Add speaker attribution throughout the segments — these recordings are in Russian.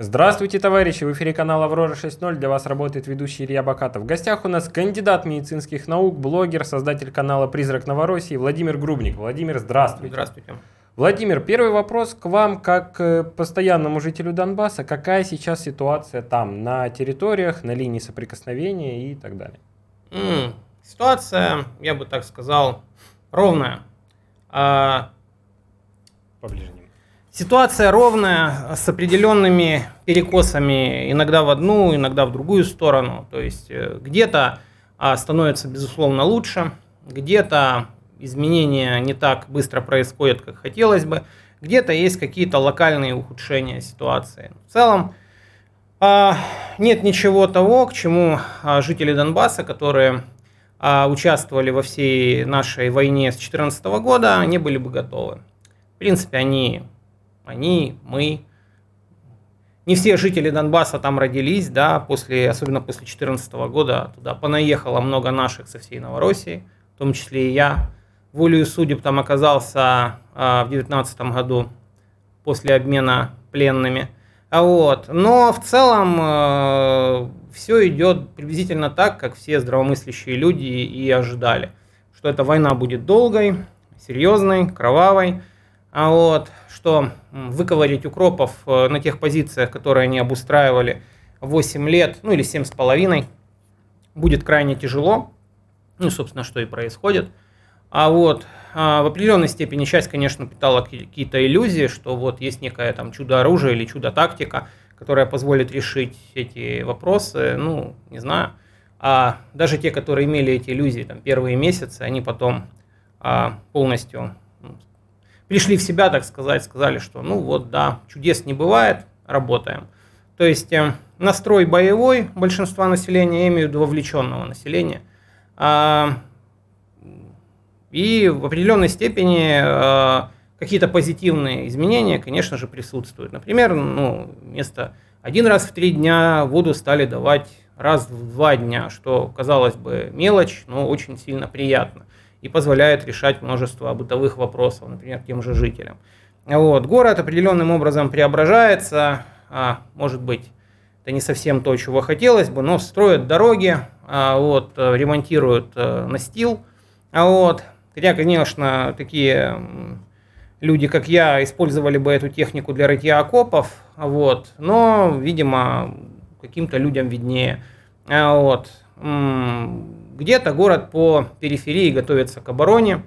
Speaker 1: Здравствуйте, товарищи! В эфире канала «Аврора 6.0». Для вас работает ведущий Илья Бакатов. В гостях у нас кандидат медицинских наук, блогер, создатель канала «Призрак Новороссии» Владимир Грубник. Владимир, здравствуйте.
Speaker 2: Здравствуйте.
Speaker 1: Владимир, первый вопрос к вам, как к постоянному жителю Донбасса. Какая сейчас ситуация там, на территориях, на линии соприкосновения и так далее?
Speaker 2: М, Ситуация, я бы так сказал, ровная. А,
Speaker 1: Поближе.
Speaker 2: Ситуация ровная, с определенными перекосами иногда в одну, иногда в другую сторону. То есть э, где-то а, становится, безусловно, лучше, где-то изменения не так быстро происходят, как хотелось бы, где-то есть какие-то локальные ухудшения ситуации. В целом а, нет ничего того, к чему а, жители Донбасса, которые участвовали во всей нашей войне с 2014 года, не были бы готовы. В принципе, они они, мы. Не все жители Донбасса там родились, да, после, особенно после 2014 года туда понаехало много наших со всей Новороссии, в том числе и я. Волею судеб там оказался а, в 2019 году после обмена пленными. А вот. Но в целом э, все идет приблизительно так, как все здравомыслящие люди и ожидали. Что эта война будет долгой, серьезной, кровавой. А вот, что выковырить укропов э, на тех позициях, которые они обустраивали 8 лет, ну или 7 с половиной, будет крайне тяжело. Ну, собственно, что и происходит. А вот а, в определенной степени часть, конечно, питала какие-то иллюзии, что вот есть некое там чудо-оружие или чудо-тактика, которая позволит решить эти вопросы. Ну, не знаю. А даже те, которые имели эти иллюзии там, первые месяцы, они потом а, полностью пришли в себя, так сказать, сказали, что ну вот да, чудес не бывает, работаем. То есть э, настрой боевой большинства населения, я имею в виду вовлеченного населения, э, и в определенной степени э, какие-то позитивные изменения, конечно же, присутствуют. Например, ну, вместо один раз в три дня воду стали давать раз в два дня, что, казалось бы, мелочь, но очень сильно приятно и позволяет решать множество бытовых вопросов, например, тем же жителям. Вот. Город определенным образом преображается, а, может быть, это не совсем то, чего хотелось бы, но строят дороги, а, вот, ремонтируют а, настил. А вот, хотя, конечно, такие люди, как я, использовали бы эту технику для рытья окопов, вот, но, видимо, каким-то людям виднее. А вот, где-то город по периферии готовится к обороне,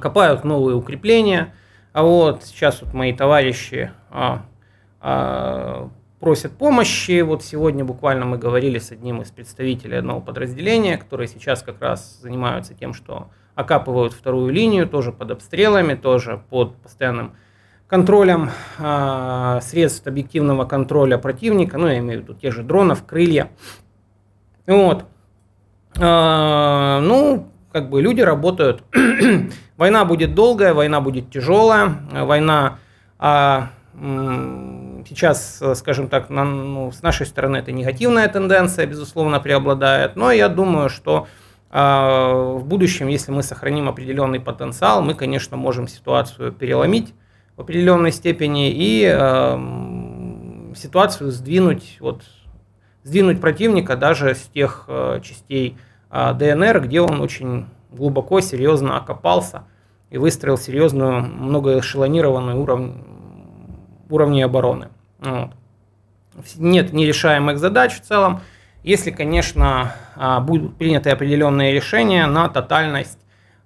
Speaker 2: копают новые укрепления. А вот сейчас вот мои товарищи а, а, просят помощи. Вот сегодня буквально мы говорили с одним из представителей одного подразделения, которые сейчас как раз занимаются тем, что окапывают вторую линию, тоже под обстрелами, тоже под постоянным контролем э, средств объективного контроля противника, ну, я имею в виду те же дронов, крылья. Вот. А, ну, как бы люди работают. война будет долгая, война будет тяжелая, война а, сейчас, скажем так, на, ну, с нашей стороны это негативная тенденция, безусловно, преобладает. Но я думаю, что а, в будущем, если мы сохраним определенный потенциал, мы, конечно, можем ситуацию переломить в определенной степени и э, ситуацию сдвинуть вот сдвинуть противника даже с тех э, частей ДНР, где он очень глубоко, серьезно окопался и выстроил серьезную многоэшелонированную уровень, уровни обороны. Вот. Нет нерешаемых задач в целом, если, конечно, э, будут приняты определенные решения на тотальность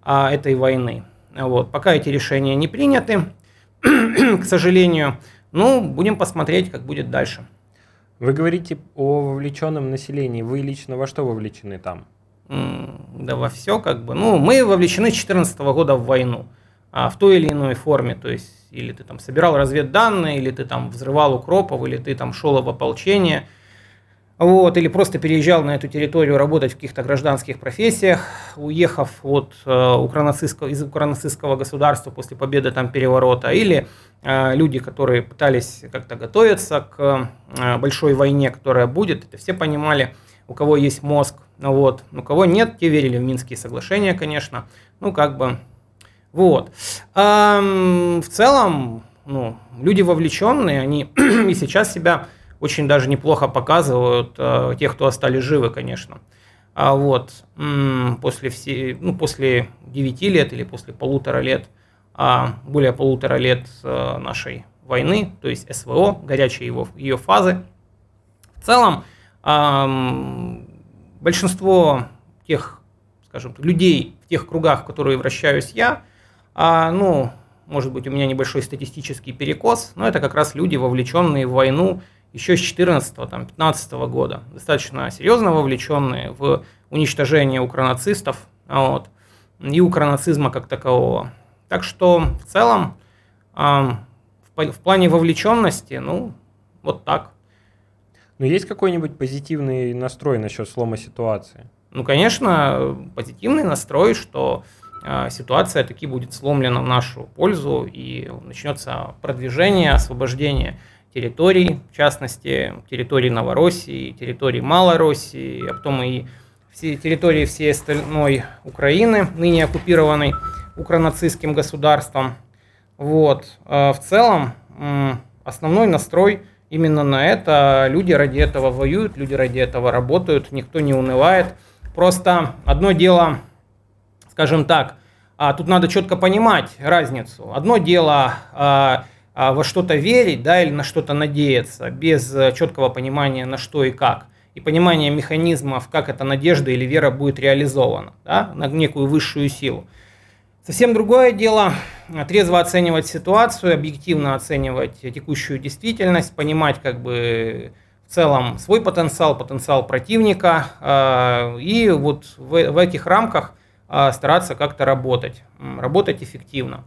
Speaker 2: этой войны. Вот. Пока эти решения не приняты, к сожалению, ну, будем посмотреть, как будет дальше.
Speaker 1: Вы говорите о вовлеченном населении. Вы лично во что вовлечены там?
Speaker 2: Да во все как бы. Ну, мы вовлечены с 2014 года в войну. А в той или иной форме. То есть, или ты там собирал разведданные, или ты там взрывал укропов, или ты там шел в ополчение – вот, или просто переезжал на эту территорию работать в каких-то гражданских профессиях, уехав от, э, укранацистского, из укранацистского государства после победы там переворота, или э, люди, которые пытались как-то готовиться к э, большой войне, которая будет, это все понимали, у кого есть мозг, вот, у кого нет, те верили в Минские соглашения, конечно, ну как бы, вот. в целом, ну, люди вовлеченные, они и сейчас себя очень даже неплохо показывают, э, те, кто остались живы, конечно. А вот после, все, ну, после 9 лет или после полутора лет, а более полутора лет э, нашей войны, то есть СВО, горячей его, ее фазы, в целом большинство тех, скажем, людей в тех кругах, в которые вращаюсь я, а, ну, может быть, у меня небольшой статистический перекос, но это как раз люди, вовлеченные в войну еще с 14-15 года, достаточно серьезно вовлеченные в уничтожение укронацистов вот, и укронацизма как такового. Так что в целом в плане вовлеченности, ну, вот так.
Speaker 1: Но есть какой-нибудь позитивный настрой насчет слома ситуации?
Speaker 2: Ну, конечно, позитивный настрой, что э, ситуация таки будет сломлена в нашу пользу и начнется продвижение, освобождение территорий, в частности, территории Новороссии, территории Малороссии, а потом и все территории всей остальной Украины, ныне оккупированной укронацистским государством. Вот. А в целом, основной настрой именно на это. Люди ради этого воюют, люди ради этого работают, никто не унывает. Просто одно дело, скажем так, а тут надо четко понимать разницу. Одно дело а, а, во что-то верить, да, или на что-то надеяться, без четкого понимания на что и как, и понимания механизмов, как эта надежда или вера будет реализована, да, на некую высшую силу. Совсем другое дело трезво оценивать ситуацию, объективно оценивать текущую действительность, понимать как бы в целом свой потенциал, потенциал противника, э, и вот в, в этих рамках э, стараться как-то работать, работать эффективно.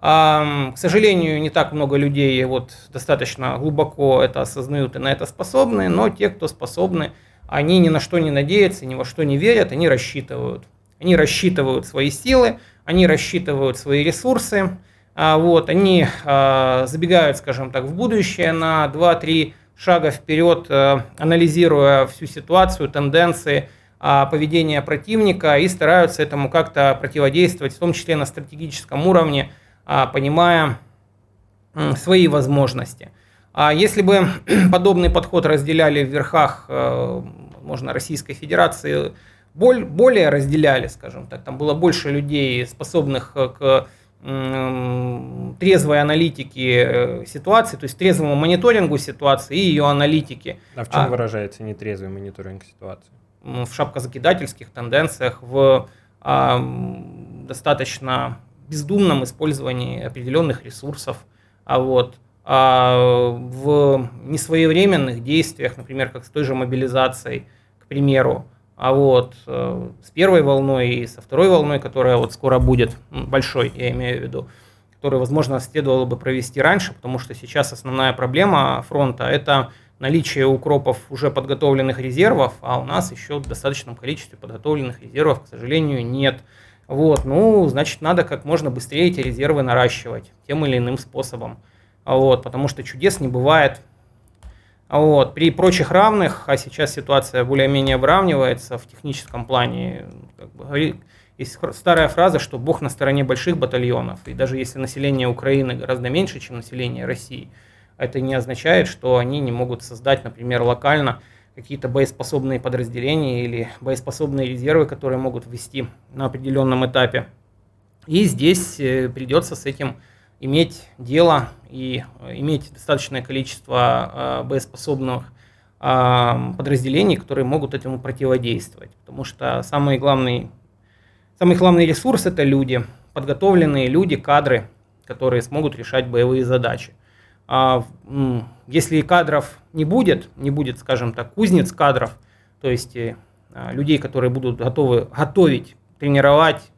Speaker 2: К сожалению, не так много людей вот достаточно глубоко это осознают и на это способны, но те, кто способны, они ни на что не надеются, ни во что не верят, они рассчитывают. Они рассчитывают свои силы, они рассчитывают свои ресурсы, а, вот, они а, забегают, скажем так, в будущее на 2-3 шага вперед, а, анализируя всю ситуацию, тенденции, поведения противника и стараются этому как-то противодействовать, в том числе на стратегическом уровне, понимая свои возможности. А если бы подобный подход разделяли в верхах, можно, Российской Федерации, более разделяли, скажем так, там было больше людей, способных э, к трезвой аналитике э, ситуации, то есть трезвому мониторингу ситуации и ее аналитике.
Speaker 1: А в чем а, выражается нетрезвый мониторинг ситуации?
Speaker 2: В шапкозакидательских тенденциях, в а, достаточно бездумном использовании определенных ресурсов, а вот а в несвоевременных действиях, например, как с той же мобилизацией, к примеру, а вот э, с первой волной и со второй волной, которая вот скоро будет, большой, я имею в виду, которую, возможно, следовало бы провести раньше, потому что сейчас основная проблема фронта – это наличие укропов уже подготовленных резервов, а у нас еще в достаточном количестве подготовленных резервов, к сожалению, нет. Вот, ну, значит, надо как можно быстрее эти резервы наращивать тем или иным способом. Вот, потому что чудес не бывает. Вот. При прочих равных, а сейчас ситуация более-менее выравнивается в техническом плане, как бы, есть старая фраза, что Бог на стороне больших батальонов. И даже если население Украины гораздо меньше, чем население России, это не означает, что они не могут создать, например, локально какие-то боеспособные подразделения или боеспособные резервы, которые могут ввести на определенном этапе. И здесь э, придется с этим иметь дело и э, иметь достаточное количество э, боеспособных э, подразделений, которые могут этому противодействовать. Потому что самый главный, самый главный ресурс это люди, подготовленные люди, кадры, которые смогут решать боевые задачи. А, если кадров не будет, не будет, скажем так, кузнец кадров, то есть людей, которые будут готовы готовить, тренировать,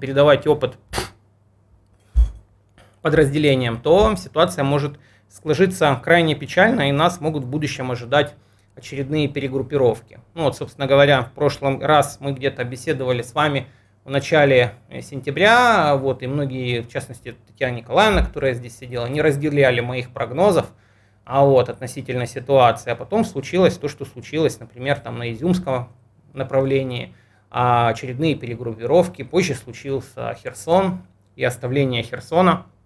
Speaker 2: передавать опыт подразделениям, то ситуация может сложиться крайне печально, и нас могут в будущем ожидать очередные перегруппировки. Ну вот, собственно говоря, в прошлом раз мы где-то беседовали с вами в начале сентября, вот, и многие, в частности, Татьяна Николаевна, которая здесь сидела, не разделяли моих прогнозов а вот, относительно ситуации. А потом случилось то, что случилось, например, там на Изюмском направлении, а очередные перегруппировки. Позже случился Херсон и оставление Херсона –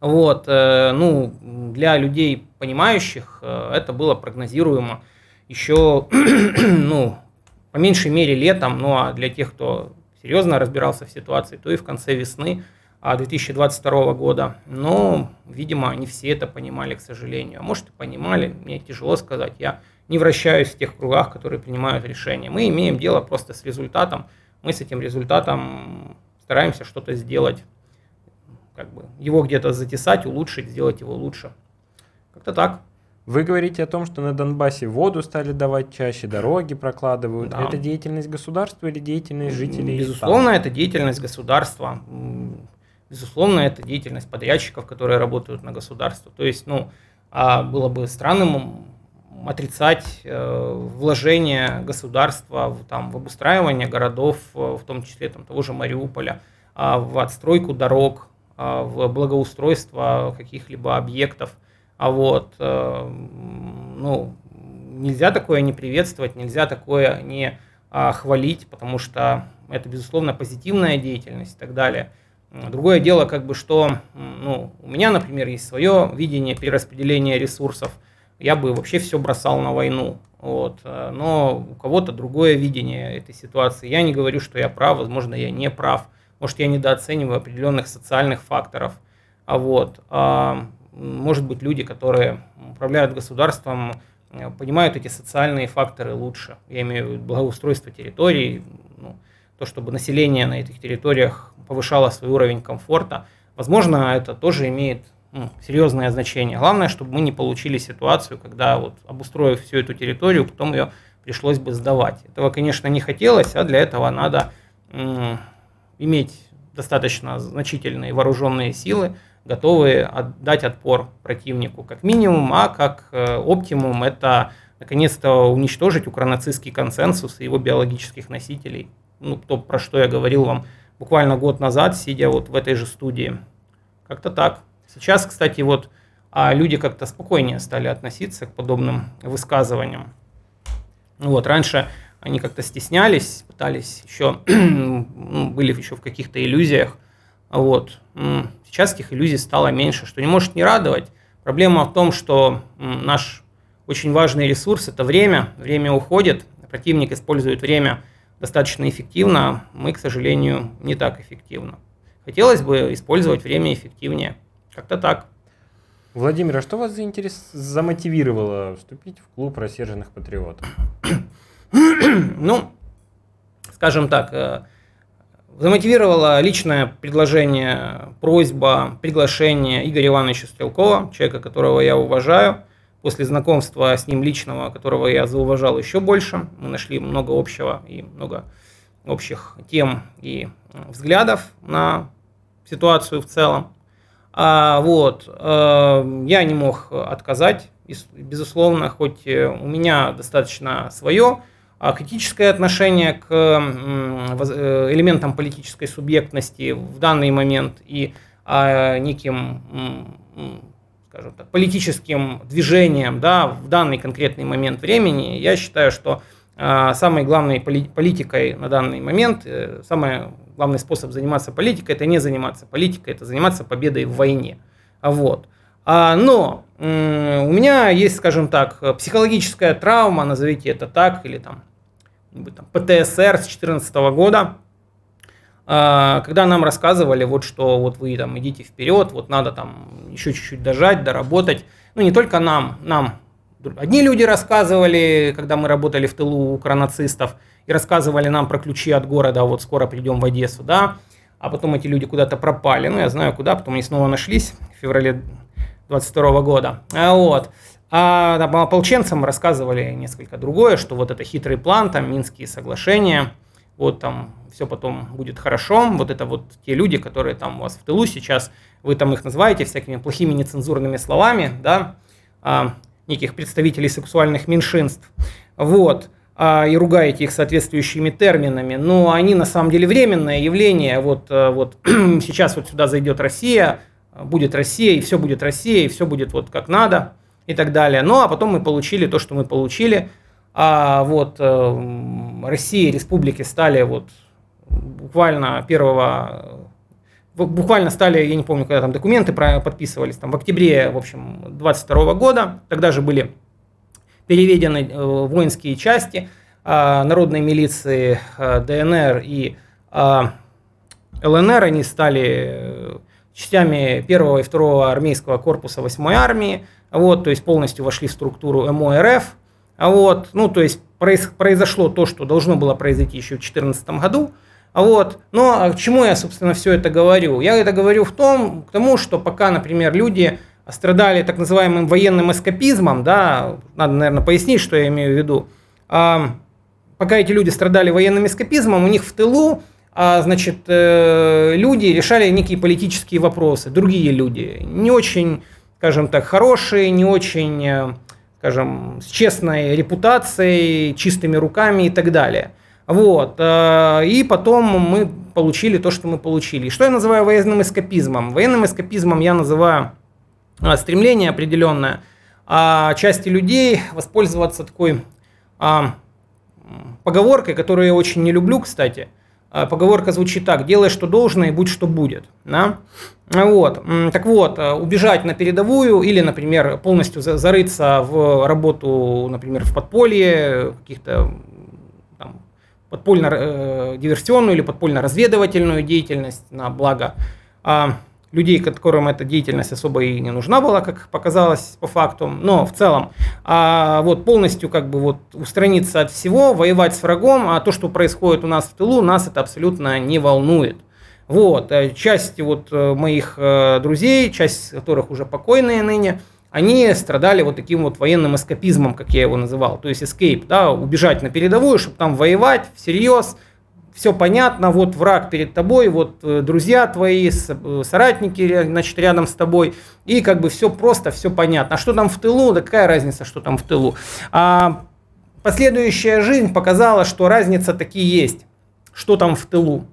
Speaker 2: Вот, э, ну, для людей понимающих э, это было прогнозируемо еще, ну, по меньшей мере летом, ну а для тех, кто серьезно разбирался в ситуации, то и в конце весны 2022 года. Но, видимо, не все это понимали, к сожалению. А может и понимали, мне тяжело сказать. Я не вращаюсь в тех кругах, которые принимают решения. Мы имеем дело просто с результатом. Мы с этим результатом стараемся что-то сделать, как бы его где-то затесать, улучшить, сделать его лучше. Как-то так.
Speaker 1: Вы говорите о том, что на Донбассе воду стали давать чаще, дороги прокладывают. Да. Это деятельность государства или деятельность жителей?
Speaker 2: Безусловно, там? это деятельность государства. Безусловно, это деятельность подрядчиков, которые работают на государство. То есть, ну, а было бы странным отрицать э, вложение государства в, там, в обустраивание городов, э, в том числе там, того же Мариуполя, а в отстройку дорог, в благоустройство каких-либо объектов. А вот, э, ну, нельзя такое не приветствовать, нельзя такое не а, хвалить, потому что это, безусловно, позитивная деятельность и так далее. Другое дело, как бы, что ну, у меня, например, есть свое видение перераспределения ресурсов. Я бы вообще все бросал на войну. Вот. Но у кого-то другое видение этой ситуации. Я не говорю, что я прав, возможно, я не прав. Может, я недооцениваю определенных социальных факторов. А вот. А, может быть, люди, которые управляют государством, понимают эти социальные факторы лучше. Я имею в виду благоустройство территорий, ну, то, чтобы население на этих территориях повышало свой уровень комфорта. Возможно, это тоже имеет ну, серьезное значение. Главное, чтобы мы не получили ситуацию, когда вот обустроив всю эту территорию, потом ее пришлось бы сдавать. Этого, конечно, не хотелось, а для этого надо иметь достаточно значительные вооруженные силы, готовые отдать отпор противнику как минимум, а как э, оптимум это наконец-то уничтожить укронацистский консенсус и его биологических носителей. Ну, то, про что я говорил вам буквально год назад, сидя вот в этой же студии. Как-то так. Сейчас, кстати, вот а люди как-то спокойнее стали относиться к подобным высказываниям. Вот, раньше они как-то стеснялись, пытались еще, ну, были еще в каких-то иллюзиях. Вот. Сейчас этих иллюзий стало меньше, что не может не радовать. Проблема в том, что наш очень важный ресурс – это время. Время уходит, противник использует время достаточно эффективно, мы, к сожалению, не так эффективно. Хотелось бы использовать время эффективнее. Как-то так.
Speaker 1: Владимир, а что вас заинтерес... замотивировало вступить в клуб рассерженных патриотов?
Speaker 2: ну, скажем так, э, замотивировало личное предложение, просьба, приглашение Игоря Ивановича Стрелкова, человека, которого я уважаю. После знакомства с ним личного, которого я зауважал еще больше, мы нашли много общего и много общих тем и э, взглядов на ситуацию в целом. А, вот, э, я не мог отказать, безусловно, хоть у меня достаточно свое а критическое отношение к э, элементам политической субъектности в данный момент и а, неким скажем так, политическим движением да, в данный конкретный момент времени, я считаю, что а, самой главной политикой на данный момент, э, самый главный способ заниматься политикой, это не заниматься политикой, это заниматься победой в войне. Вот. Но у меня есть, скажем так, психологическая травма, назовите это так, или там там, ПТСР с 2014 года, а, когда нам рассказывали, вот что вот вы там идите вперед, вот надо там еще чуть-чуть дожать, доработать. Ну, не только нам, нам одни люди рассказывали, когда мы работали в тылу у кронацистов, и рассказывали нам про ключи от города, вот скоро придем в Одессу, да, а потом эти люди куда-то пропали, ну, я знаю куда, потом они снова нашлись в феврале 22 года, а вот. А там, ополченцам рассказывали несколько другое, что вот это хитрый план, там Минские соглашения, вот там все потом будет хорошо. Вот это вот те люди, которые там у вас в тылу сейчас, вы там их называете всякими плохими нецензурными словами, да, а, неких представителей сексуальных меньшинств, вот, а, и ругаете их соответствующими терминами, но они на самом деле временное явление. Вот, а, вот сейчас вот сюда зайдет Россия, будет Россия, и все будет Россия, и все будет вот как надо – и так далее. Ну, а потом мы получили то, что мы получили. А вот э, Россия и республики стали вот буквально 1 буквально стали, я не помню, когда там документы подписывались, там в октябре, в общем, 22 года, тогда же были переведены э, воинские части а, народной милиции а, ДНР и ЛНР, они стали частями первого и второго армейского корпуса 8 армии, вот, то есть полностью вошли в структуру МОРФ, а вот, ну, то есть произошло то, что должно было произойти еще в 2014 году, вот. Но к чему я, собственно, все это говорю? Я это говорю в том, к тому, что пока, например, люди страдали так называемым военным эскапизмом, да, надо, наверное, пояснить, что я имею в виду. А, пока эти люди страдали военным эскапизмом, у них в тылу а, значит, э, люди решали некие политические вопросы, другие люди, не очень, скажем так, хорошие, не очень, э, скажем, с честной репутацией, чистыми руками и так далее. Вот. Э, и потом мы получили то, что мы получили. Что я называю военным эскапизмом? Военным эскапизмом я называю э, стремление определенное а части людей воспользоваться такой а, поговоркой, которую я очень не люблю, кстати. А, поговорка звучит так: делай, что должно, и будь, что будет. Да? Вот. Так вот, э, убежать на передовую или, например, полностью зарыться в работу, например, в подполье, каких-то подпольно-диверсионную э, или подпольно-разведывательную деятельность на благо а, людей, которым эта деятельность особо и не нужна была, как показалось по факту. Но в целом а, вот полностью как бы вот устраниться от всего, воевать с врагом, а то, что происходит у нас в тылу, нас это абсолютно не волнует. Вот, э, часть вот э, моих друзей, часть которых уже покойные ныне, они страдали вот таким вот военным эскапизмом, как я его называл, то есть escape, да, убежать на передовую, чтобы там воевать всерьез, все понятно, вот враг перед тобой, вот э, друзья твои, э, соратники, значит, рядом с тобой, и как бы все просто, все понятно. А что там в тылу, да какая разница, что там в тылу. А последующая жизнь показала, что разница таки есть, что там в тылу.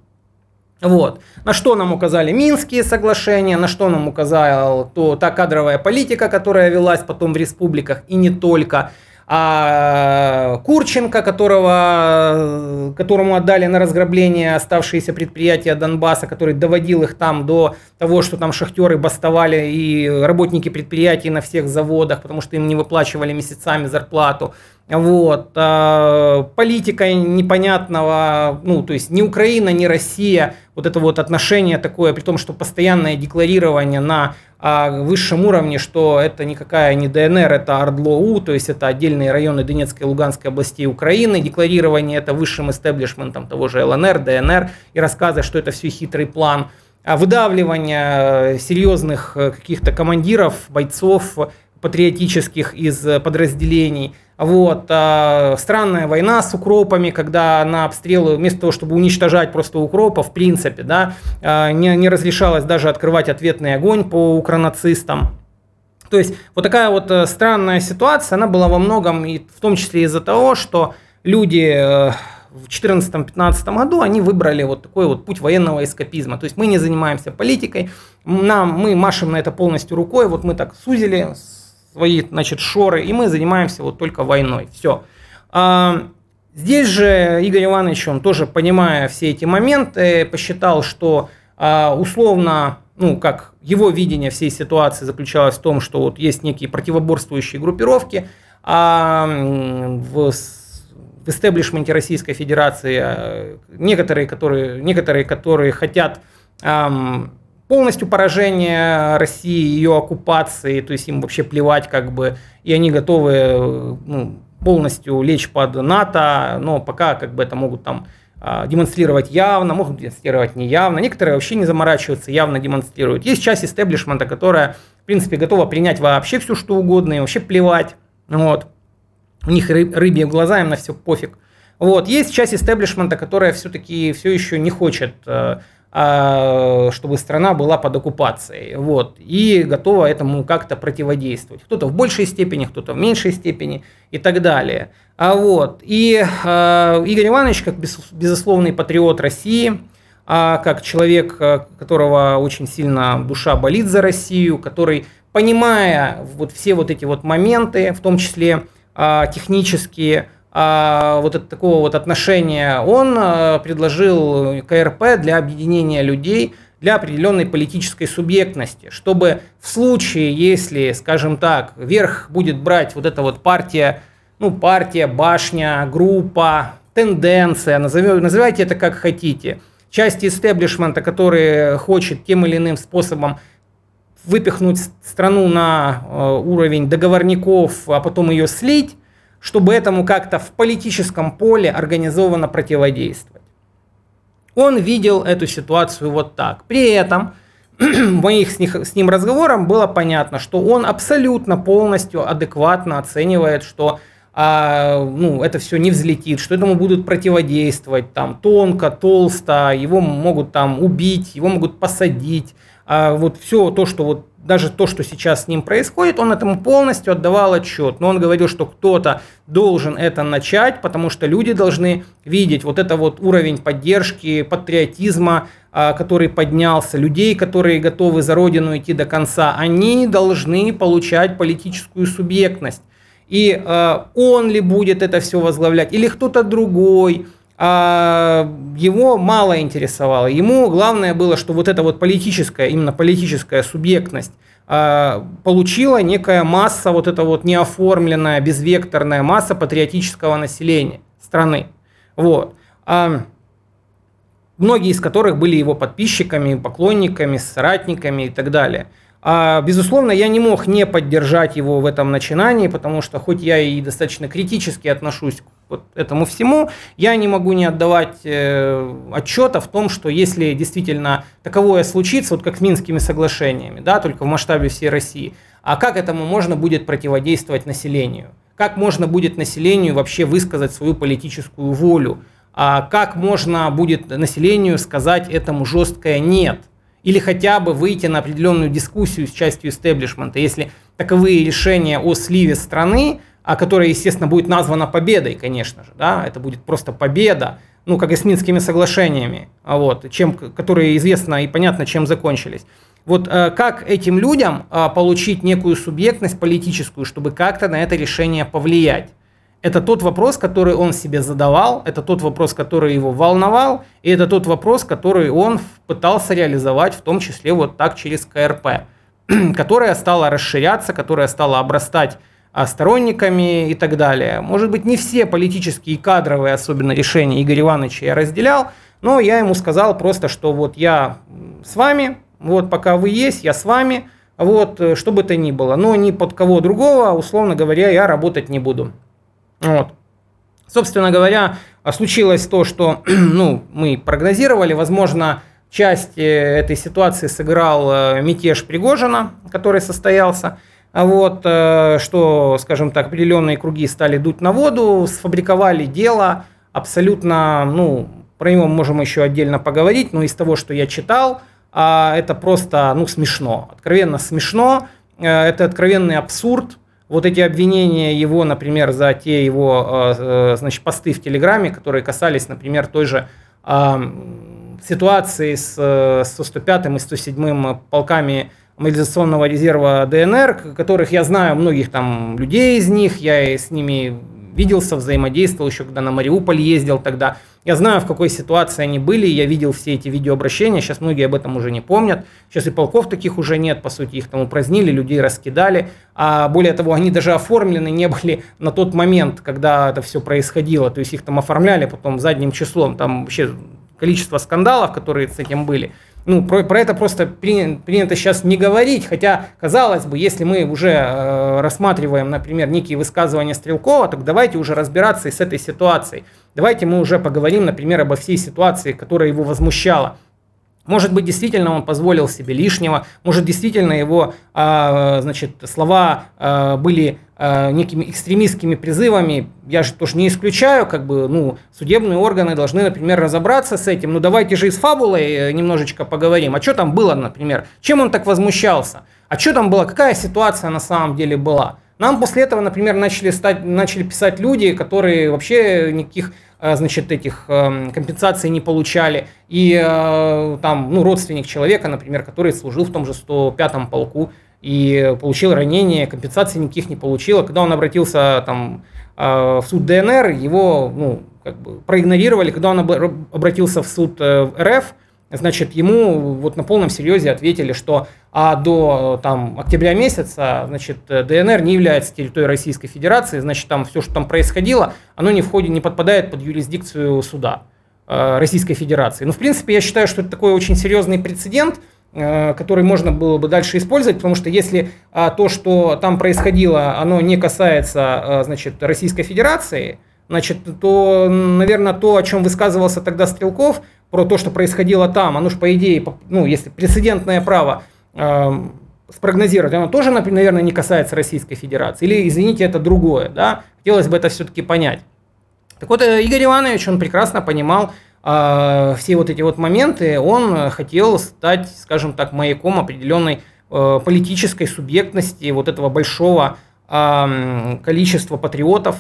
Speaker 2: Вот. На что нам указали Минские соглашения, на что нам указала то, та кадровая политика, которая велась потом в республиках и не только. А Курченко, которого, которому отдали на разграбление оставшиеся предприятия Донбасса, который доводил их там до того, что там шахтеры бастовали и работники предприятий на всех заводах, потому что им не выплачивали месяцами зарплату. Вот. А, политика непонятного, ну, то есть ни Украина, ни Россия, вот это вот отношение такое, при том, что постоянное декларирование на а, высшем уровне, что это никакая не ДНР, это АРДЛОУ, то есть это отдельные районы Донецкой и Луганской областей Украины, декларирование это высшим истеблишментом того же ЛНР, ДНР, и рассказы, что это все хитрый план, а выдавливание серьезных э, каких-то командиров, бойцов патриотических из подразделений – вот, а, странная война с укропами, когда на обстрелы, вместо того, чтобы уничтожать просто укропа, в принципе, да, а, не, не разрешалось даже открывать ответный огонь по укронацистам. То есть вот такая вот э, странная ситуация, она была во многом, и в том числе из-за того, что люди э, в 2014-2015 году они выбрали вот такой вот путь военного эскапизма. То есть мы не занимаемся политикой, нам, мы машем на это полностью рукой, вот мы так сузили свои, значит, шоры, и мы занимаемся вот только войной. Все. А, здесь же Игорь Иванович, он тоже, понимая все эти моменты, посчитал, что а, условно, ну, как его видение всей ситуации заключалось в том, что вот есть некие противоборствующие группировки, а в в истеблишменте Российской Федерации а, некоторые, которые, некоторые, которые хотят полностью поражение России, ее оккупации, то есть им вообще плевать как бы, и они готовы ну, полностью лечь под НАТО, но пока как бы это могут там а, демонстрировать явно, могут демонстрировать неявно. Некоторые вообще не заморачиваются, явно демонстрируют. Есть часть истеблишмента, которая, в принципе, готова принять вообще все, что угодно, и вообще плевать. Вот. У них рыб, рыбьи глаза, им на все пофиг. Вот. Есть часть истеблишмента, которая все-таки все еще не хочет э, чтобы страна была под оккупацией. Вот, и готова этому как-то противодействовать. Кто-то в большей степени, кто-то в меньшей степени и так далее. А вот, и э, Игорь Иванович, как безусловный патриот России, а как человек, которого очень сильно душа болит за Россию, который, понимая вот все вот эти вот моменты, в том числе а, технические, а, вот от такого вот отношения, он а, предложил КРП для объединения людей, для определенной политической субъектности, чтобы в случае, если, скажем так, верх будет брать вот эта вот партия, ну, партия, башня, группа, тенденция, называйте это как хотите, части истеблишмента, которые хочет тем или иным способом выпихнуть страну на э, уровень договорников, а потом ее слить, чтобы этому как-то в политическом поле организованно противодействовать. Он видел эту ситуацию вот так. При этом моих с, них, с ним разговорах было понятно, что он абсолютно полностью адекватно оценивает, что а, ну, это все не взлетит, что этому будут противодействовать там тонко, толсто, его могут там убить, его могут посадить. А вот все то, что вот даже то, что сейчас с ним происходит, он этому полностью отдавал отчет. Но он говорил, что кто-то должен это начать, потому что люди должны видеть вот это вот уровень поддержки, патриотизма, а, который поднялся, людей, которые готовы за родину идти до конца. Они должны получать политическую субъектность. И э, он ли будет это все возглавлять, или кто-то другой, а его мало интересовало. Ему главное было, что вот эта вот политическая, именно политическая субъектность а, получила некая масса, вот эта вот неоформленная, безвекторная масса патриотического населения страны. Вот. А, многие из которых были его подписчиками, поклонниками, соратниками и так далее – а, безусловно, я не мог не поддержать его в этом начинании, потому что хоть я и достаточно критически отношусь к вот этому всему, я не могу не отдавать э, отчета в том, что если действительно таковое случится, вот как с Минскими соглашениями, да, только в масштабе всей России, а как этому можно будет противодействовать населению? Как можно будет населению вообще высказать свою политическую волю? А как можно будет населению сказать этому жесткое «нет»? или хотя бы выйти на определенную дискуссию с частью истеблишмента, если таковые решения о сливе страны, а которая, естественно, будет названа победой, конечно же, да, это будет просто победа, ну, как и с Минскими соглашениями, вот, чем, которые известно и понятно, чем закончились. Вот э, как этим людям э, получить некую субъектность политическую, чтобы как-то на это решение повлиять? Это тот вопрос, который он себе задавал, это тот вопрос, который его волновал, и это тот вопрос, который он пытался реализовать, в том числе вот так через КРП, которая стала расширяться, которая стала обрастать сторонниками и так далее. Может быть, не все политические и кадровые, особенно решения Игоря Ивановича я разделял, но я ему сказал просто, что вот я с вами, вот пока вы есть, я с вами, вот, э, что бы то ни было, но ни под кого другого, условно говоря, я работать не буду. Вот. Собственно говоря, случилось то, что ну, мы прогнозировали. Возможно, часть э, этой ситуации сыграл э, мятеж Пригожина, который состоялся. Вот, э, что, скажем так, определенные круги стали дуть на воду, сфабриковали дело абсолютно, ну, про него можем еще отдельно поговорить, но из того, что я читал, а, это просто, ну, смешно, откровенно смешно, это откровенный абсурд, вот эти обвинения его, например, за те его э, э, значит, посты в Телеграме, которые касались, например, той же ситуации с, э, с 105 и 107 полками мобилизационного резерва ДНР, которых я знаю многих там людей из них, я с ними виделся, взаимодействовал еще, когда на Мариуполь ездил тогда. Я знаю, в какой ситуации они были, я видел все эти видеообращения, сейчас многие об этом уже не помнят. Сейчас и полков таких уже нет, по сути, их там упразднили, людей раскидали. А более того, они даже оформлены не были на тот момент, когда это все происходило. То есть их там оформляли потом задним числом. Там вообще количество скандалов, которые с этим были – ну, про, про это просто принято, принято сейчас не говорить, хотя, казалось бы, если мы уже э, рассматриваем, например, некие высказывания Стрелкова, так давайте уже разбираться и с этой ситуацией. Давайте мы уже поговорим, например, обо всей ситуации, которая его возмущала. Может быть, действительно он позволил себе лишнего, может, действительно его а, значит, слова а, были некими экстремистскими призывами. Я же тоже не исключаю, как бы, ну, судебные органы должны, например, разобраться с этим. Ну, давайте же и с фабулой э, немножечко поговорим. А что там было, например? Чем он так возмущался? А что там было? Какая ситуация на самом деле была? Нам после этого, например, начали, стать, начали писать люди, которые вообще никаких Э, значит, этих компенсаций не получали. И э, там, ну, родственник человека, например, который служил в том же 105-м полку и получил ранение, компенсаций никаких не получил. Когда он обратился там э, в суд ДНР, его, ну, как бы проигнорировали. Когда он обратился в суд РФ, значит, ему вот на полном серьезе ответили, что а до там, октября месяца, значит, ДНР не является территорией Российской Федерации, значит, там все, что там происходило, оно не входит, не подпадает под юрисдикцию суда э, Российской Федерации. Но, в принципе, я считаю, что это такой очень серьезный прецедент, э, который можно было бы дальше использовать, потому что если а, то, что там происходило, оно не касается, а, значит, Российской Федерации, значит, то, наверное, то, о чем высказывался тогда Стрелков, про то, что происходило там, оно же, по идее, ну, если прецедентное право э, спрогнозировать, оно тоже, наверное, не касается Российской Федерации. Или, извините, это другое, да? Хотелось бы это все-таки понять. Так вот, э, Игорь Иванович, он прекрасно понимал э, все вот эти вот моменты, он хотел стать, скажем так, маяком определенной э, политической субъектности вот этого большого э, количества патриотов,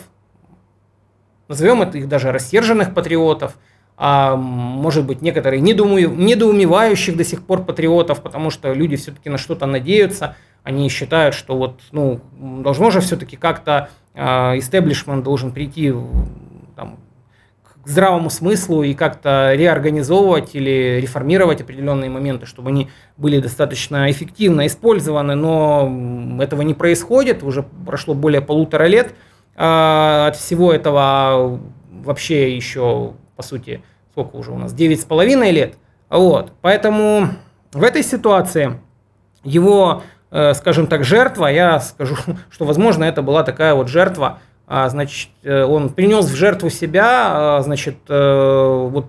Speaker 2: назовем это их даже рассерженных патриотов, а может быть некоторые недоумевающих до сих пор патриотов, потому что люди все-таки на что-то надеются, они считают, что вот, ну, должно же все-таки как-то истеблишмент должен прийти там, к здравому смыслу и как-то реорганизовывать или реформировать определенные моменты, чтобы они были достаточно эффективно использованы, но этого не происходит, уже прошло более полутора лет, а, от всего этого вообще еще, по сути, сколько уже у нас, 9,5 лет. Вот. Поэтому в этой ситуации его, э, скажем так, жертва, я скажу, что, возможно, это была такая вот жертва, а, значит, э, он принес в жертву себя, а, значит, э, вот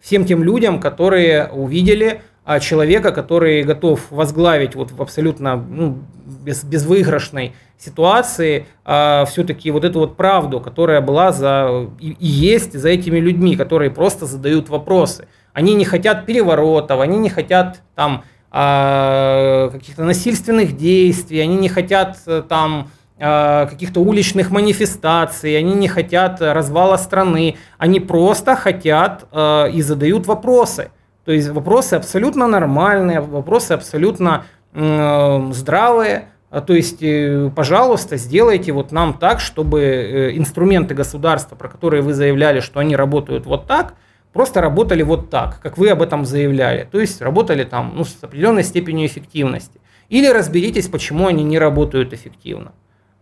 Speaker 2: всем тем людям, которые увидели а человека, который готов возглавить вот в абсолютно ну, без, безвыигрышной ситуации а, все-таки вот эту вот правду, которая была за и, и есть за этими людьми, которые просто задают вопросы. Они не хотят переворотов, они не хотят там а, каких-то насильственных действий, они не хотят э, там а, каких-то уличных манифестаций, они не хотят развала страны, они просто хотят а, и задают вопросы. То есть вопросы абсолютно нормальные, вопросы абсолютно э, здравые. А, то есть, э, пожалуйста, сделайте вот нам так, чтобы э, инструменты государства, про которые вы заявляли, что они работают вот так, просто работали вот так, как вы об этом заявляли. То есть работали там ну, с определенной степенью эффективности. Или разберитесь, почему они не работают эффективно.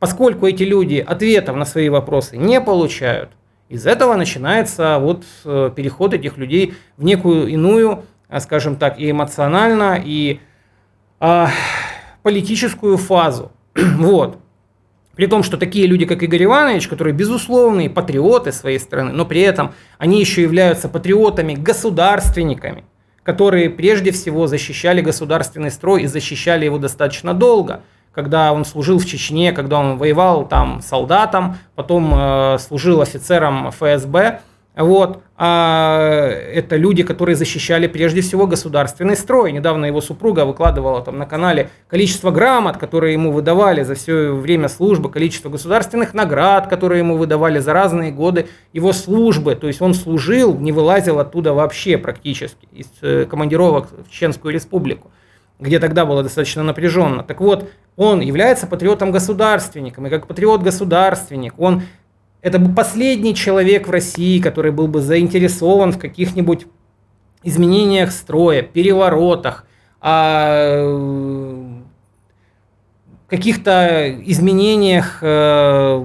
Speaker 2: Поскольку эти люди ответов на свои вопросы не получают, из этого начинается вот э, переход этих людей в некую иную, а, скажем так, и эмоционально, и а, политическую фазу. вот. При том, что такие люди, как Игорь Иванович, которые безусловные патриоты своей страны, но при этом они еще являются патриотами, государственниками, которые прежде всего защищали государственный строй и защищали его достаточно долго – когда он служил в Чечне, когда он воевал там солдатом, потом э, служил офицером ФСБ. Вот. А это люди, которые защищали прежде всего государственный строй. Недавно его супруга выкладывала там на канале количество грамот, которые ему выдавали за все время службы, количество государственных наград, которые ему выдавали за разные годы его службы. То есть он служил, не вылазил оттуда вообще практически из э, командировок в Чеченскую республику где тогда было достаточно напряженно. Так вот, он является патриотом-государственником, и как патриот-государственник он это бы последний человек в России, который был бы заинтересован в каких-нибудь изменениях строя, переворотах, а, каких-то изменениях э,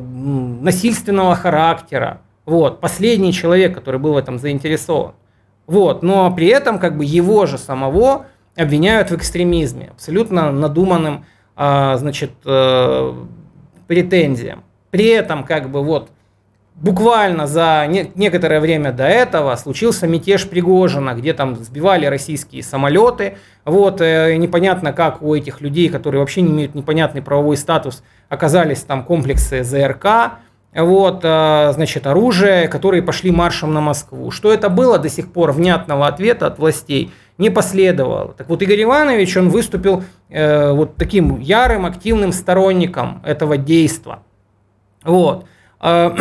Speaker 2: насильственного характера. Вот, последний человек, который был в этом заинтересован. Вот, но при этом как бы его же самого обвиняют в экстремизме, абсолютно надуманным, а, значит, э, претензиям. При этом, как бы, вот, буквально за не, некоторое время до этого случился мятеж Пригожина, где там сбивали российские самолеты. Вот, э, непонятно, как у этих людей, которые вообще не имеют непонятный правовой статус, оказались там комплексы ЗРК вот, э, значит, оружие, которые пошли маршем на Москву. Что это было, до сих пор внятного ответа от властей не последовало. Так вот, Игорь Иванович, он выступил э, вот таким ярым, активным сторонником этого действа. Вот. Э,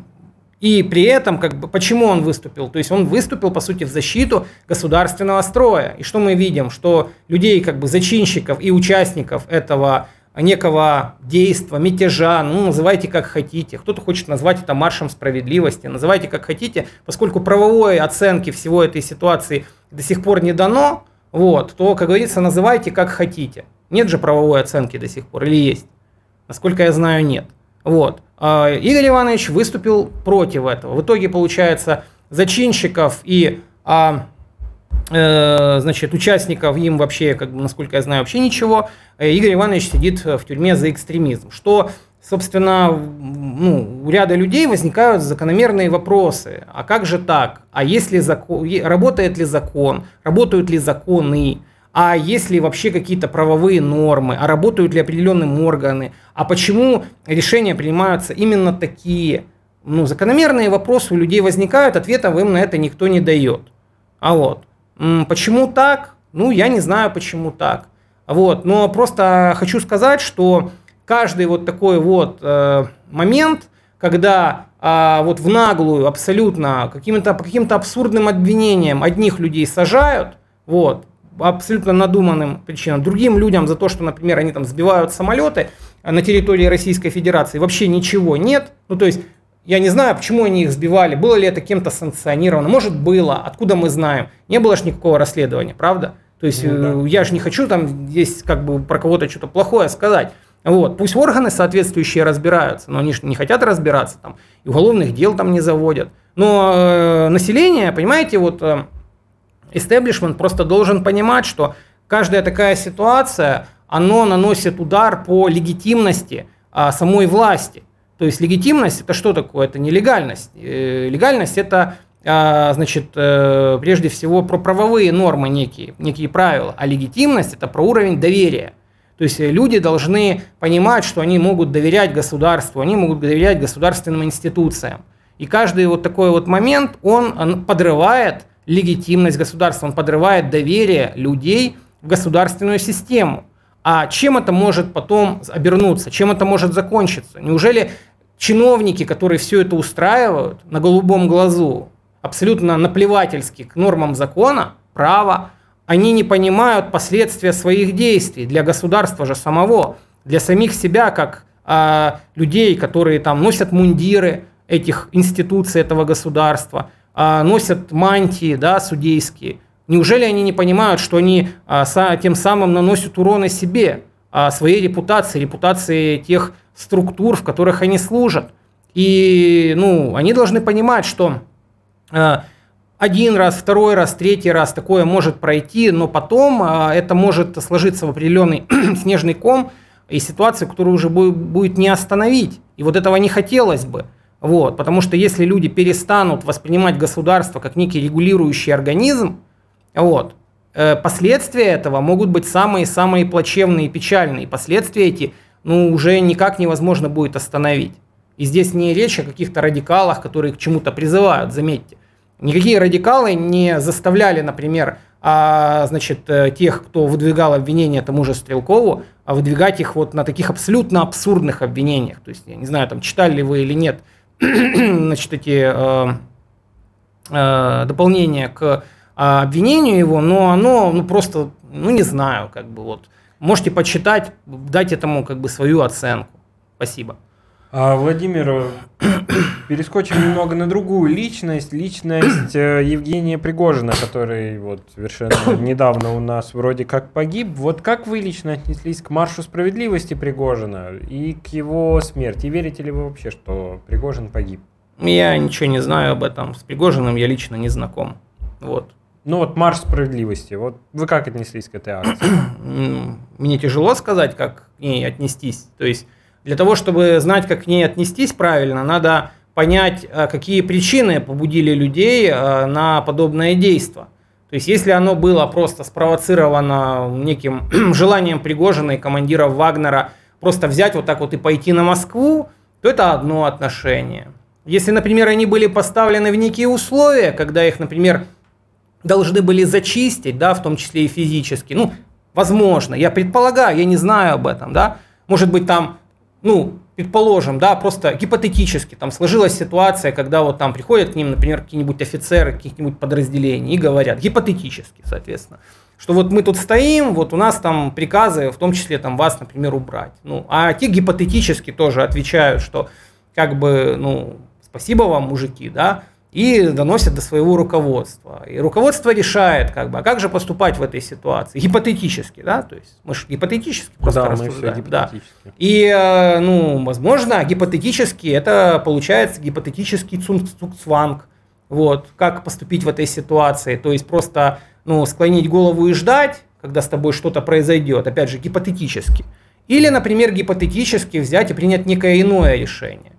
Speaker 2: и при этом, как бы, почему он выступил? То есть он выступил, по сути, в защиту государственного строя. И что мы видим? Что людей, как бы, зачинщиков и участников этого некого действа, мятежа, ну, называйте как хотите. Кто-то хочет назвать это маршем справедливости, называйте как хотите, поскольку правовой оценки всего этой ситуации до сих пор не дано, вот, то, как говорится, называйте как хотите. Нет же правовой оценки до сих пор или есть? Насколько я знаю, нет. Вот. А Игорь Иванович выступил против этого. В итоге, получается, зачинщиков и а, значит, участников им вообще, как бы, насколько я знаю, вообще ничего. Э, Игорь Иванович сидит в тюрьме за экстремизм. Что, собственно, ну, у ряда людей возникают закономерные вопросы. А как же так? А если закон, работает ли закон? Работают ли законы? а есть ли вообще какие-то правовые нормы, а работают ли определенные органы, а почему решения принимаются именно такие. Ну, закономерные вопросы у людей возникают, ответов им на это никто не дает. А вот, почему так? Ну, я не знаю, почему так. Вот, но просто хочу сказать, что каждый вот такой вот э, момент, когда э, вот в наглую абсолютно каким-то по каким-то абсурдным обвинениям одних людей сажают, вот, абсолютно надуманным причинам. Другим людям за то, что, например, они там сбивают самолеты на территории Российской Федерации, вообще ничего нет. Ну, то есть, я не знаю, почему они их сбивали, было ли это кем-то санкционировано. Может, было, откуда мы знаем. Не было же никакого расследования, правда? То есть, ну, да. я же не хочу там здесь как бы про кого-то что-то плохое сказать. Вот. Пусть органы соответствующие разбираются, но они же не хотят разбираться, там, и уголовных дел там не заводят. Но э, население, понимаете, вот э, Истеблишмент просто должен понимать, что каждая такая ситуация, оно наносит удар по легитимности а, самой власти. То есть легитимность это что такое? Это нелегальность. Э, легальность это а, значит, э, прежде всего про правовые нормы некие, некие правила, а легитимность это про уровень доверия. То есть люди должны понимать, что они могут доверять государству, они могут доверять государственным институциям. И каждый вот такой вот момент, он, он подрывает легитимность государства, он подрывает доверие людей в государственную систему. А чем это может потом обернуться, чем это может закончиться? Неужели чиновники, которые все это устраивают на голубом глазу, абсолютно наплевательски к нормам закона, права, они не понимают последствия своих действий для государства же самого, для самих себя, как а, людей, которые там носят мундиры этих институций этого государства, а, носят мантии да, судейские. Неужели они не понимают, что они а, тем самым наносят урон и себе, а, своей репутации, репутации тех структур, в которых они служат? И ну, они должны понимать, что один раз, второй раз, третий раз такое может пройти, но потом это может сложиться в определенный снежный ком и ситуацию, которую уже будет не остановить. И вот этого не хотелось бы. Вот, потому что если люди перестанут воспринимать государство как некий регулирующий организм, вот, э, последствия этого могут быть самые-самые плачевные и печальные. Последствия эти ну, уже никак невозможно будет остановить. И здесь не речь о каких-то радикалах, которые к чему-то призывают, заметьте. Никакие радикалы не заставляли, например, а, значит, э, тех, кто выдвигал обвинения тому же Стрелкову, а выдвигать их вот на таких абсолютно абсурдных обвинениях. То есть, я не знаю, там читали ли вы или нет значит, эти э, э, дополнения к э, обвинению его, но оно ну, просто, ну не знаю, как бы вот. Можете почитать, дать этому как бы свою оценку. Спасибо.
Speaker 1: А, Владимир, перескочим немного на другую личность. Личность э, Евгения Пригожина, который вот совершенно недавно у нас вроде как погиб. Вот как вы лично отнеслись к маршу справедливости Пригожина и к его смерти? Верите ли вы вообще, что Пригожин погиб?
Speaker 2: Я ничего не знаю об этом. С Пригожиным я лично не знаком. Вот.
Speaker 1: Ну вот марш справедливости. Вот вы как отнеслись к этой акции?
Speaker 2: Мне тяжело сказать, как к ней отнестись. То есть для того, чтобы знать, как к ней отнестись правильно, надо понять, э, какие причины побудили людей э, на подобное действие. То есть, если оно было просто спровоцировано неким желанием Пригожина и командиров Вагнера просто взять вот так вот и пойти на Москву, то это одно отношение. Если, например, они были поставлены в некие условия, когда их, например, должны были зачистить, да, в том числе и физически, ну, возможно, я предполагаю, я не знаю об этом, да, может быть, там ну, предположим, да, просто гипотетически там сложилась ситуация, когда вот там приходят к ним, например, какие-нибудь офицеры каких-нибудь подразделений и говорят, гипотетически, соответственно, что вот мы тут стоим, вот у нас там приказы, в том числе там вас, например, убрать. Ну, а те гипотетически тоже отвечают, что как бы, ну, спасибо вам, мужики, да, и доносят до своего руководства. И руководство решает, как бы, а как же поступать в этой ситуации? Гипотетически, да, то есть мы же гипотетически просто
Speaker 1: Да, мы все
Speaker 2: да.
Speaker 1: гипотетически.
Speaker 2: И, э, ну, возможно, гипотетически это получается гипотетический цун- цуцванг. Вот, как поступить в этой ситуации. То есть просто, ну, склонить голову и ждать, когда с тобой что-то произойдет, опять же, гипотетически. Или, например, гипотетически взять и принять некое иное решение.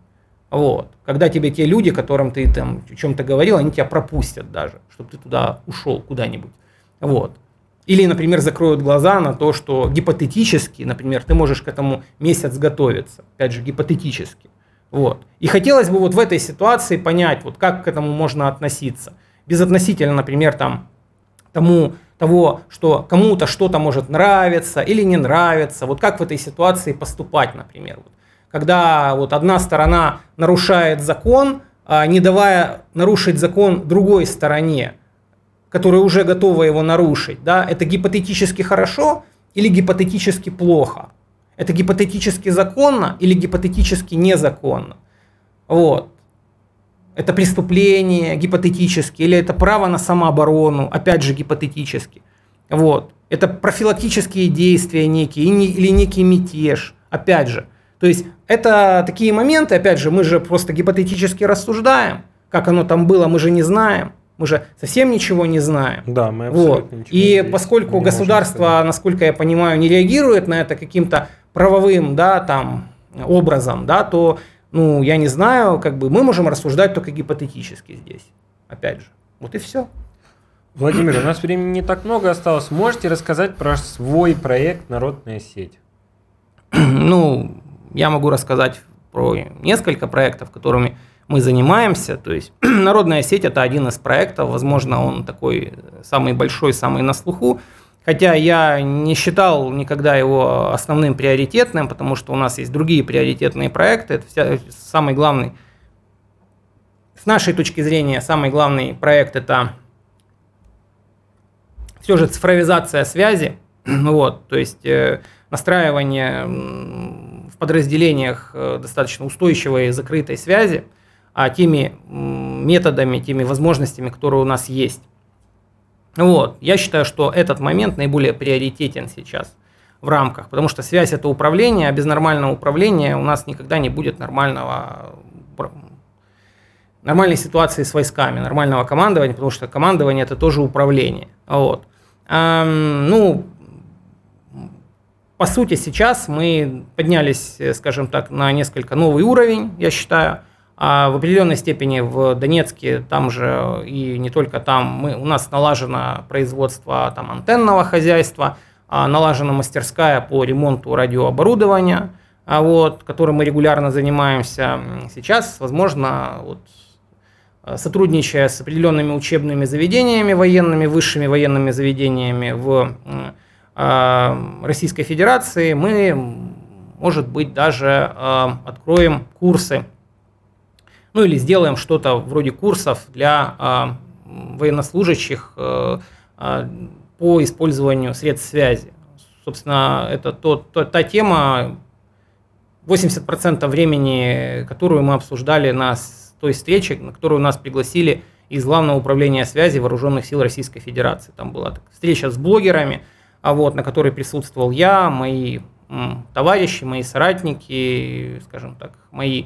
Speaker 2: Вот. Когда тебе те люди, которым ты там о чем-то говорил, они тебя пропустят даже, чтобы ты туда ушел куда-нибудь. Вот. Или, например, закроют глаза на то, что гипотетически, например, ты можешь к этому месяц готовиться. Опять же, гипотетически. Вот. И хотелось бы вот в этой ситуации понять, вот как к этому можно относиться. Безотносительно, например, там, тому, того, что кому-то что-то может нравиться или не нравиться. Вот как в этой ситуации поступать, например. Вот. Когда вот одна сторона нарушает закон, а, не давая нарушить закон другой стороне, которая уже готова его нарушить, да, это гипотетически хорошо или гипотетически плохо? Это гипотетически законно или гипотетически незаконно? Вот. Это преступление гипотетически или это право на самооборону, опять же гипотетически. Вот. Это профилактические действия некие или некий мятеж, опять же. То есть это такие моменты, опять же, мы же просто гипотетически рассуждаем, как оно там было, мы же не знаем. Мы же совсем ничего не знаем.
Speaker 1: Да, мы
Speaker 2: Вот.
Speaker 1: абсолютно ничего
Speaker 2: И
Speaker 1: здесь
Speaker 2: поскольку
Speaker 1: не
Speaker 2: государство, насколько я понимаю, не реагирует на это каким-то правовым, да, там, образом, да, то, ну, я не знаю, как бы мы можем рассуждать только гипотетически здесь. Опять же. Вот и все.
Speaker 1: Владимир, у нас времени не так много осталось. Можете рассказать про свой проект «Народная сеть»?
Speaker 2: Ну, я могу рассказать про несколько проектов, которыми мы занимаемся. То есть народная сеть это один из проектов, возможно, он такой самый большой, самый на слуху. Хотя я не считал никогда его основным приоритетным, потому что у нас есть другие приоритетные проекты. Это вся- самый главный, с нашей точки зрения, самый главный проект это все же цифровизация связи. Вот, то есть э, настраивание в подразделениях э, достаточно устойчивой закрытой связи, а теми методами, теми возможностями, которые у нас есть. Вот, я считаю, что этот момент наиболее приоритетен сейчас в рамках, потому что связь это управление, а без нормального управления у нас никогда не будет нормального пр- нормальной ситуации с войсками, нормального командования, потому что командование это тоже управление. Вот. Ам, ну, по сути, сейчас мы поднялись, э, скажем так, на несколько новый уровень, я считаю. А в определенной степени в Донецке, там же и не только там, мы, у нас налажено производство там, антенного хозяйства, а, налажена мастерская по ремонту радиооборудования, а, вот, которым мы регулярно занимаемся. Сейчас, возможно, вот, э, сотрудничая с определенными учебными заведениями военными, высшими военными заведениями в э, Российской Федерации, мы, может быть, даже э, откроем курсы, ну или сделаем что-то вроде курсов для э, военнослужащих по использованию средств связи. Собственно, это тот, то- та тема, 80% времени, которую мы обсуждали на той встрече, на которую нас пригласили из Главного управления связи Вооруженных сил Российской Федерации. Там была встреча с блогерами, а вот, на которой присутствовал я, мои товарищи, мои соратники, скажем так, мои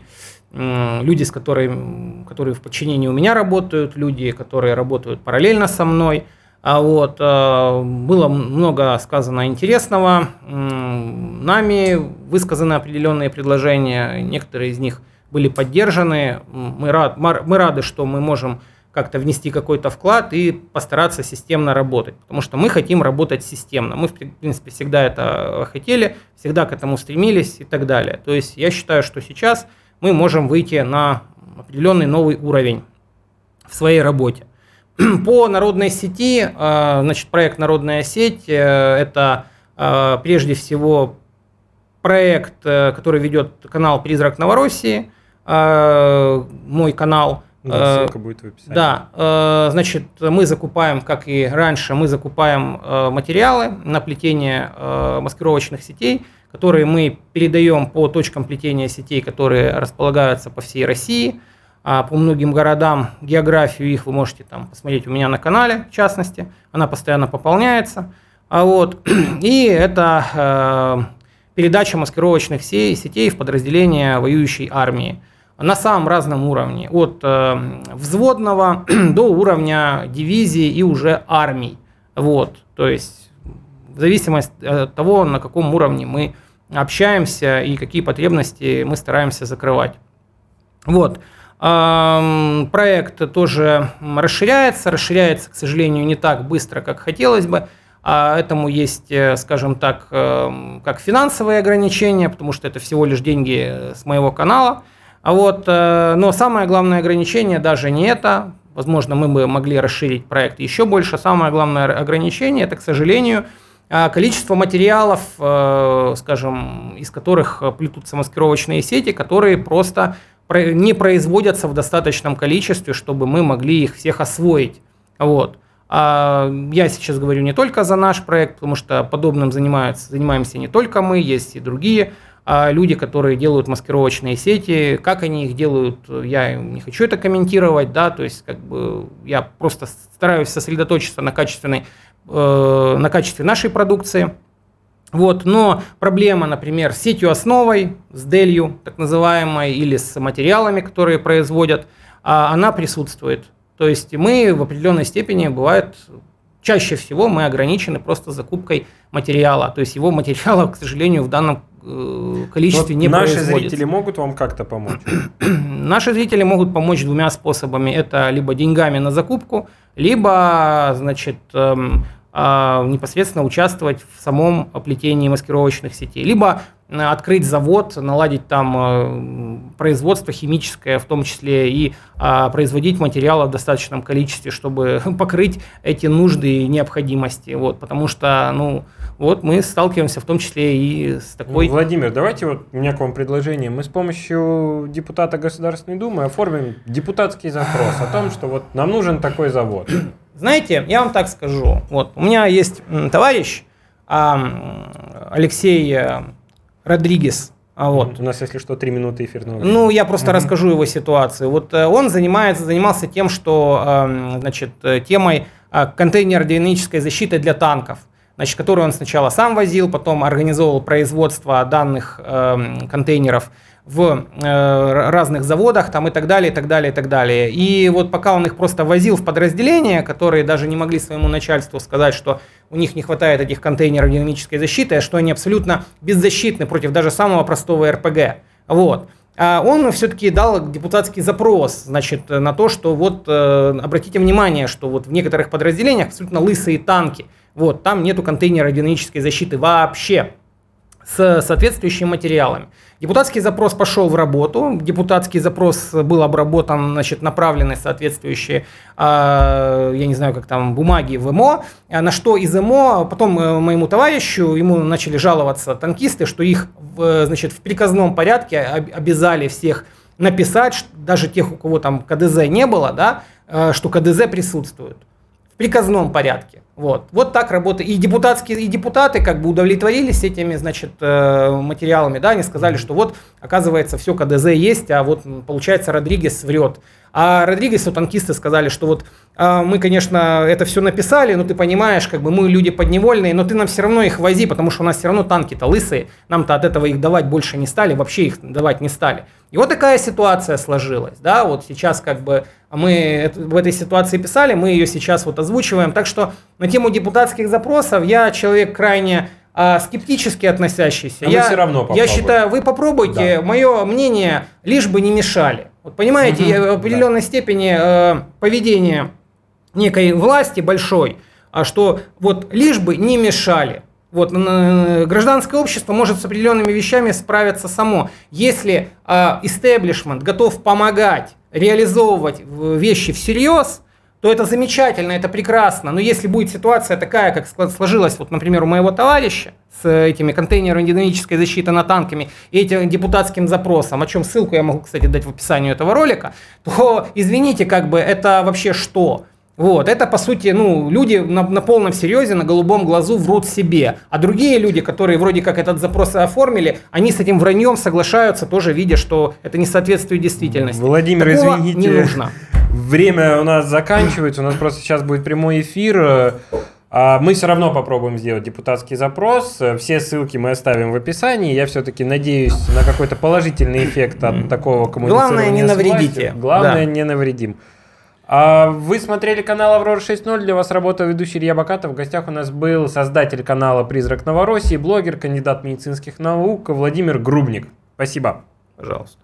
Speaker 2: люди, с которыми, которые в подчинении у меня работают, люди, которые работают параллельно со мной. А вот, э, было много сказано интересного, нами высказаны определенные предложения, некоторые из них были поддержаны. Мы, рад, мы рады, что мы можем как-то внести какой-то вклад и постараться системно работать, потому что мы хотим работать системно. Мы, в принципе, всегда это хотели, всегда к этому стремились и так далее. То есть я считаю, что сейчас мы можем выйти на определенный новый уровень в своей работе. По народной сети, э, значит, проект «Народная сеть» э, – это э, прежде всего проект, э, который ведет канал «Призрак Новороссии», э, мой канал.
Speaker 1: Да,
Speaker 2: Э,
Speaker 1: ссылка будет в описании.
Speaker 2: Да, э, значит, мы закупаем, как и раньше, мы закупаем э, материалы на плетение маскировочных сетей, которые мы передаем по точкам плетения сетей, которые располагаются по всей России. а, по многим городам, географию их вы можете там посмотреть у меня на канале, в частности. Она постоянно пополняется. А вот, и это передача маскировочных сетей в подразделения воюющей армии на самом разном уровне, от э, взводного до уровня дивизии и уже армий. Вот, то есть в зависимости от того, на каком уровне мы общаемся и какие потребности мы стараемся закрывать. Вот. Проект тоже расширяется, расширяется, к сожалению, не так быстро, как хотелось бы. А этому есть, э, скажем так, эм, как финансовые ограничения, потому что это всего лишь деньги с моего канала. А вот, э, но самое главное ограничение даже не это. Возможно, мы бы могли расширить проект еще больше. Самое главное ограничение – это, к сожалению, э, количество материалов, скажем, из которых плетутся маскировочные сети, которые просто не производятся в достаточном количестве, чтобы мы могли их всех освоить. Вот. А я сейчас говорю не только за наш проект, потому что подобным занимаются, занимаемся не только мы, есть и другие люди, которые делают маскировочные сети. Как они их делают, я не хочу это комментировать, да, то есть как бы я просто стараюсь сосредоточиться на качественной, э, на качестве нашей продукции. Вот, но проблема, например, с сетью основой, с делью, так называемой, или с материалами, которые производят, а, она присутствует. То есть мы в определенной степени бывает чаще всего мы ограничены просто закупкой материала. То есть его материала, к сожалению, в данном количестве вот не
Speaker 1: наши производится. Наши зрители могут вам как-то помочь?
Speaker 2: Наши зрители могут помочь двумя способами. Это либо деньгами на закупку, либо, значит, эм, а, непосредственно участвовать в самом плетении маскировочных сетей. Либо э, открыть завод, наладить там э, производство химическое, в том числе и а, производить материалы в достаточном количестве, чтобы покрыть эти нужды и необходимости. Вот, потому что, ну, вот мы сталкиваемся в том числе и с такой...
Speaker 1: Владимир, давайте вот у меня к вам предложение. Мы с помощью депутата Государственной Думы оформим депутатский запрос о том, что вот нам нужен такой завод.
Speaker 2: Знаете, я вам так скажу. Вот, у меня есть товарищ Алексей э, Родригес.
Speaker 1: А вот. У нас, если что, три минуты эфирного
Speaker 2: Ну, я просто угу. расскажу его ситуацию. Вот э, он занимается, занимался тем, что, значит, э, темой контейнерно-динамической защиты для танков значит, которую он сначала сам возил, потом организовывал производство данных э, контейнеров в э, разных заводах там и так далее, и так далее, и так далее. И вот пока он их просто возил в подразделения, которые даже не могли своему начальству сказать, что у них не хватает этих контейнеров динамической защиты, что они абсолютно беззащитны против даже самого простого РПГ. Вот. А он все-таки дал депутатский запрос, значит, на то, что вот э, обратите внимание, что вот в некоторых подразделениях абсолютно лысые танки, вот, там нету контейнера динамической защиты вообще с соответствующими материалами. Депутатский запрос пошел в работу, депутатский запрос был обработан, значит, направлены соответствующие, э, я не знаю, как там, бумаги в МО, на что из МО, потом э, моему товарищу, ему начали жаловаться танкисты, что их, значит, в приказном порядке обязали всех написать, даже тех, у кого там КДЗ не было, да, э, что КДЗ присутствует приказном порядке. Вот. вот так работает. И депутатские, и депутаты как бы удовлетворились этими, значит, э, материалами, да, они сказали, что вот, оказывается, все КДЗ есть, а вот, получается, Родригес врет. А Родригесу танкисты сказали, что вот а, мы, конечно, это все написали, но ты понимаешь, как бы мы люди подневольные, но ты нам все равно их вози, потому что у нас все равно танки-то лысые, нам-то от этого их давать больше не стали, вообще их давать не стали. И вот такая ситуация сложилась, да, вот сейчас как бы мы в этой ситуации писали, мы ее сейчас вот озвучиваем, так что на тему депутатских запросов я человек крайне а, скептически относящийся. А я,
Speaker 1: все равно
Speaker 2: Я считаю, вы попробуйте, да. мое мнение, лишь бы не мешали. Вот понимаете, угу, в определенной да. степени э, поведение некой власти большой, а что вот лишь бы не мешали. Вот, гражданское общество может с определенными вещами справиться само. Если истеблишмент готов помогать реализовывать вещи всерьез, то это замечательно, это прекрасно. Но если будет ситуация такая, как сложилась, вот, например, у моего товарища с этими контейнерами динамической защиты на танками и этим депутатским запросом, о чем ссылку я могу, кстати, дать в описании этого ролика, то, извините, как бы это вообще что? Вот, это, по сути, ну, люди на, на полном серьезе, на голубом глазу врут себе. А другие люди, которые вроде как этот запрос оформили, они с этим враньем соглашаются, тоже видя, что это не соответствует действительности.
Speaker 1: Владимир,
Speaker 2: Такого
Speaker 1: извините.
Speaker 2: не нужно.
Speaker 1: Время у нас заканчивается, у нас просто сейчас будет прямой эфир. А Мы все равно попробуем сделать депутатский запрос. Все ссылки мы оставим в описании. Я все-таки надеюсь на какой-то положительный эффект от такого коммуницирования
Speaker 2: Главное, не навредите.
Speaker 1: Главное,
Speaker 2: Да.
Speaker 1: не навредим. А Вы смотрели канал Аврора 6.0. Для вас работал ведущий Илья Бакатов. В гостях у нас был создатель канала «Призрак Новороссии», блогер, кандидат медицинских наук Владимир Грубник. Спасибо.
Speaker 2: Пожалуйста.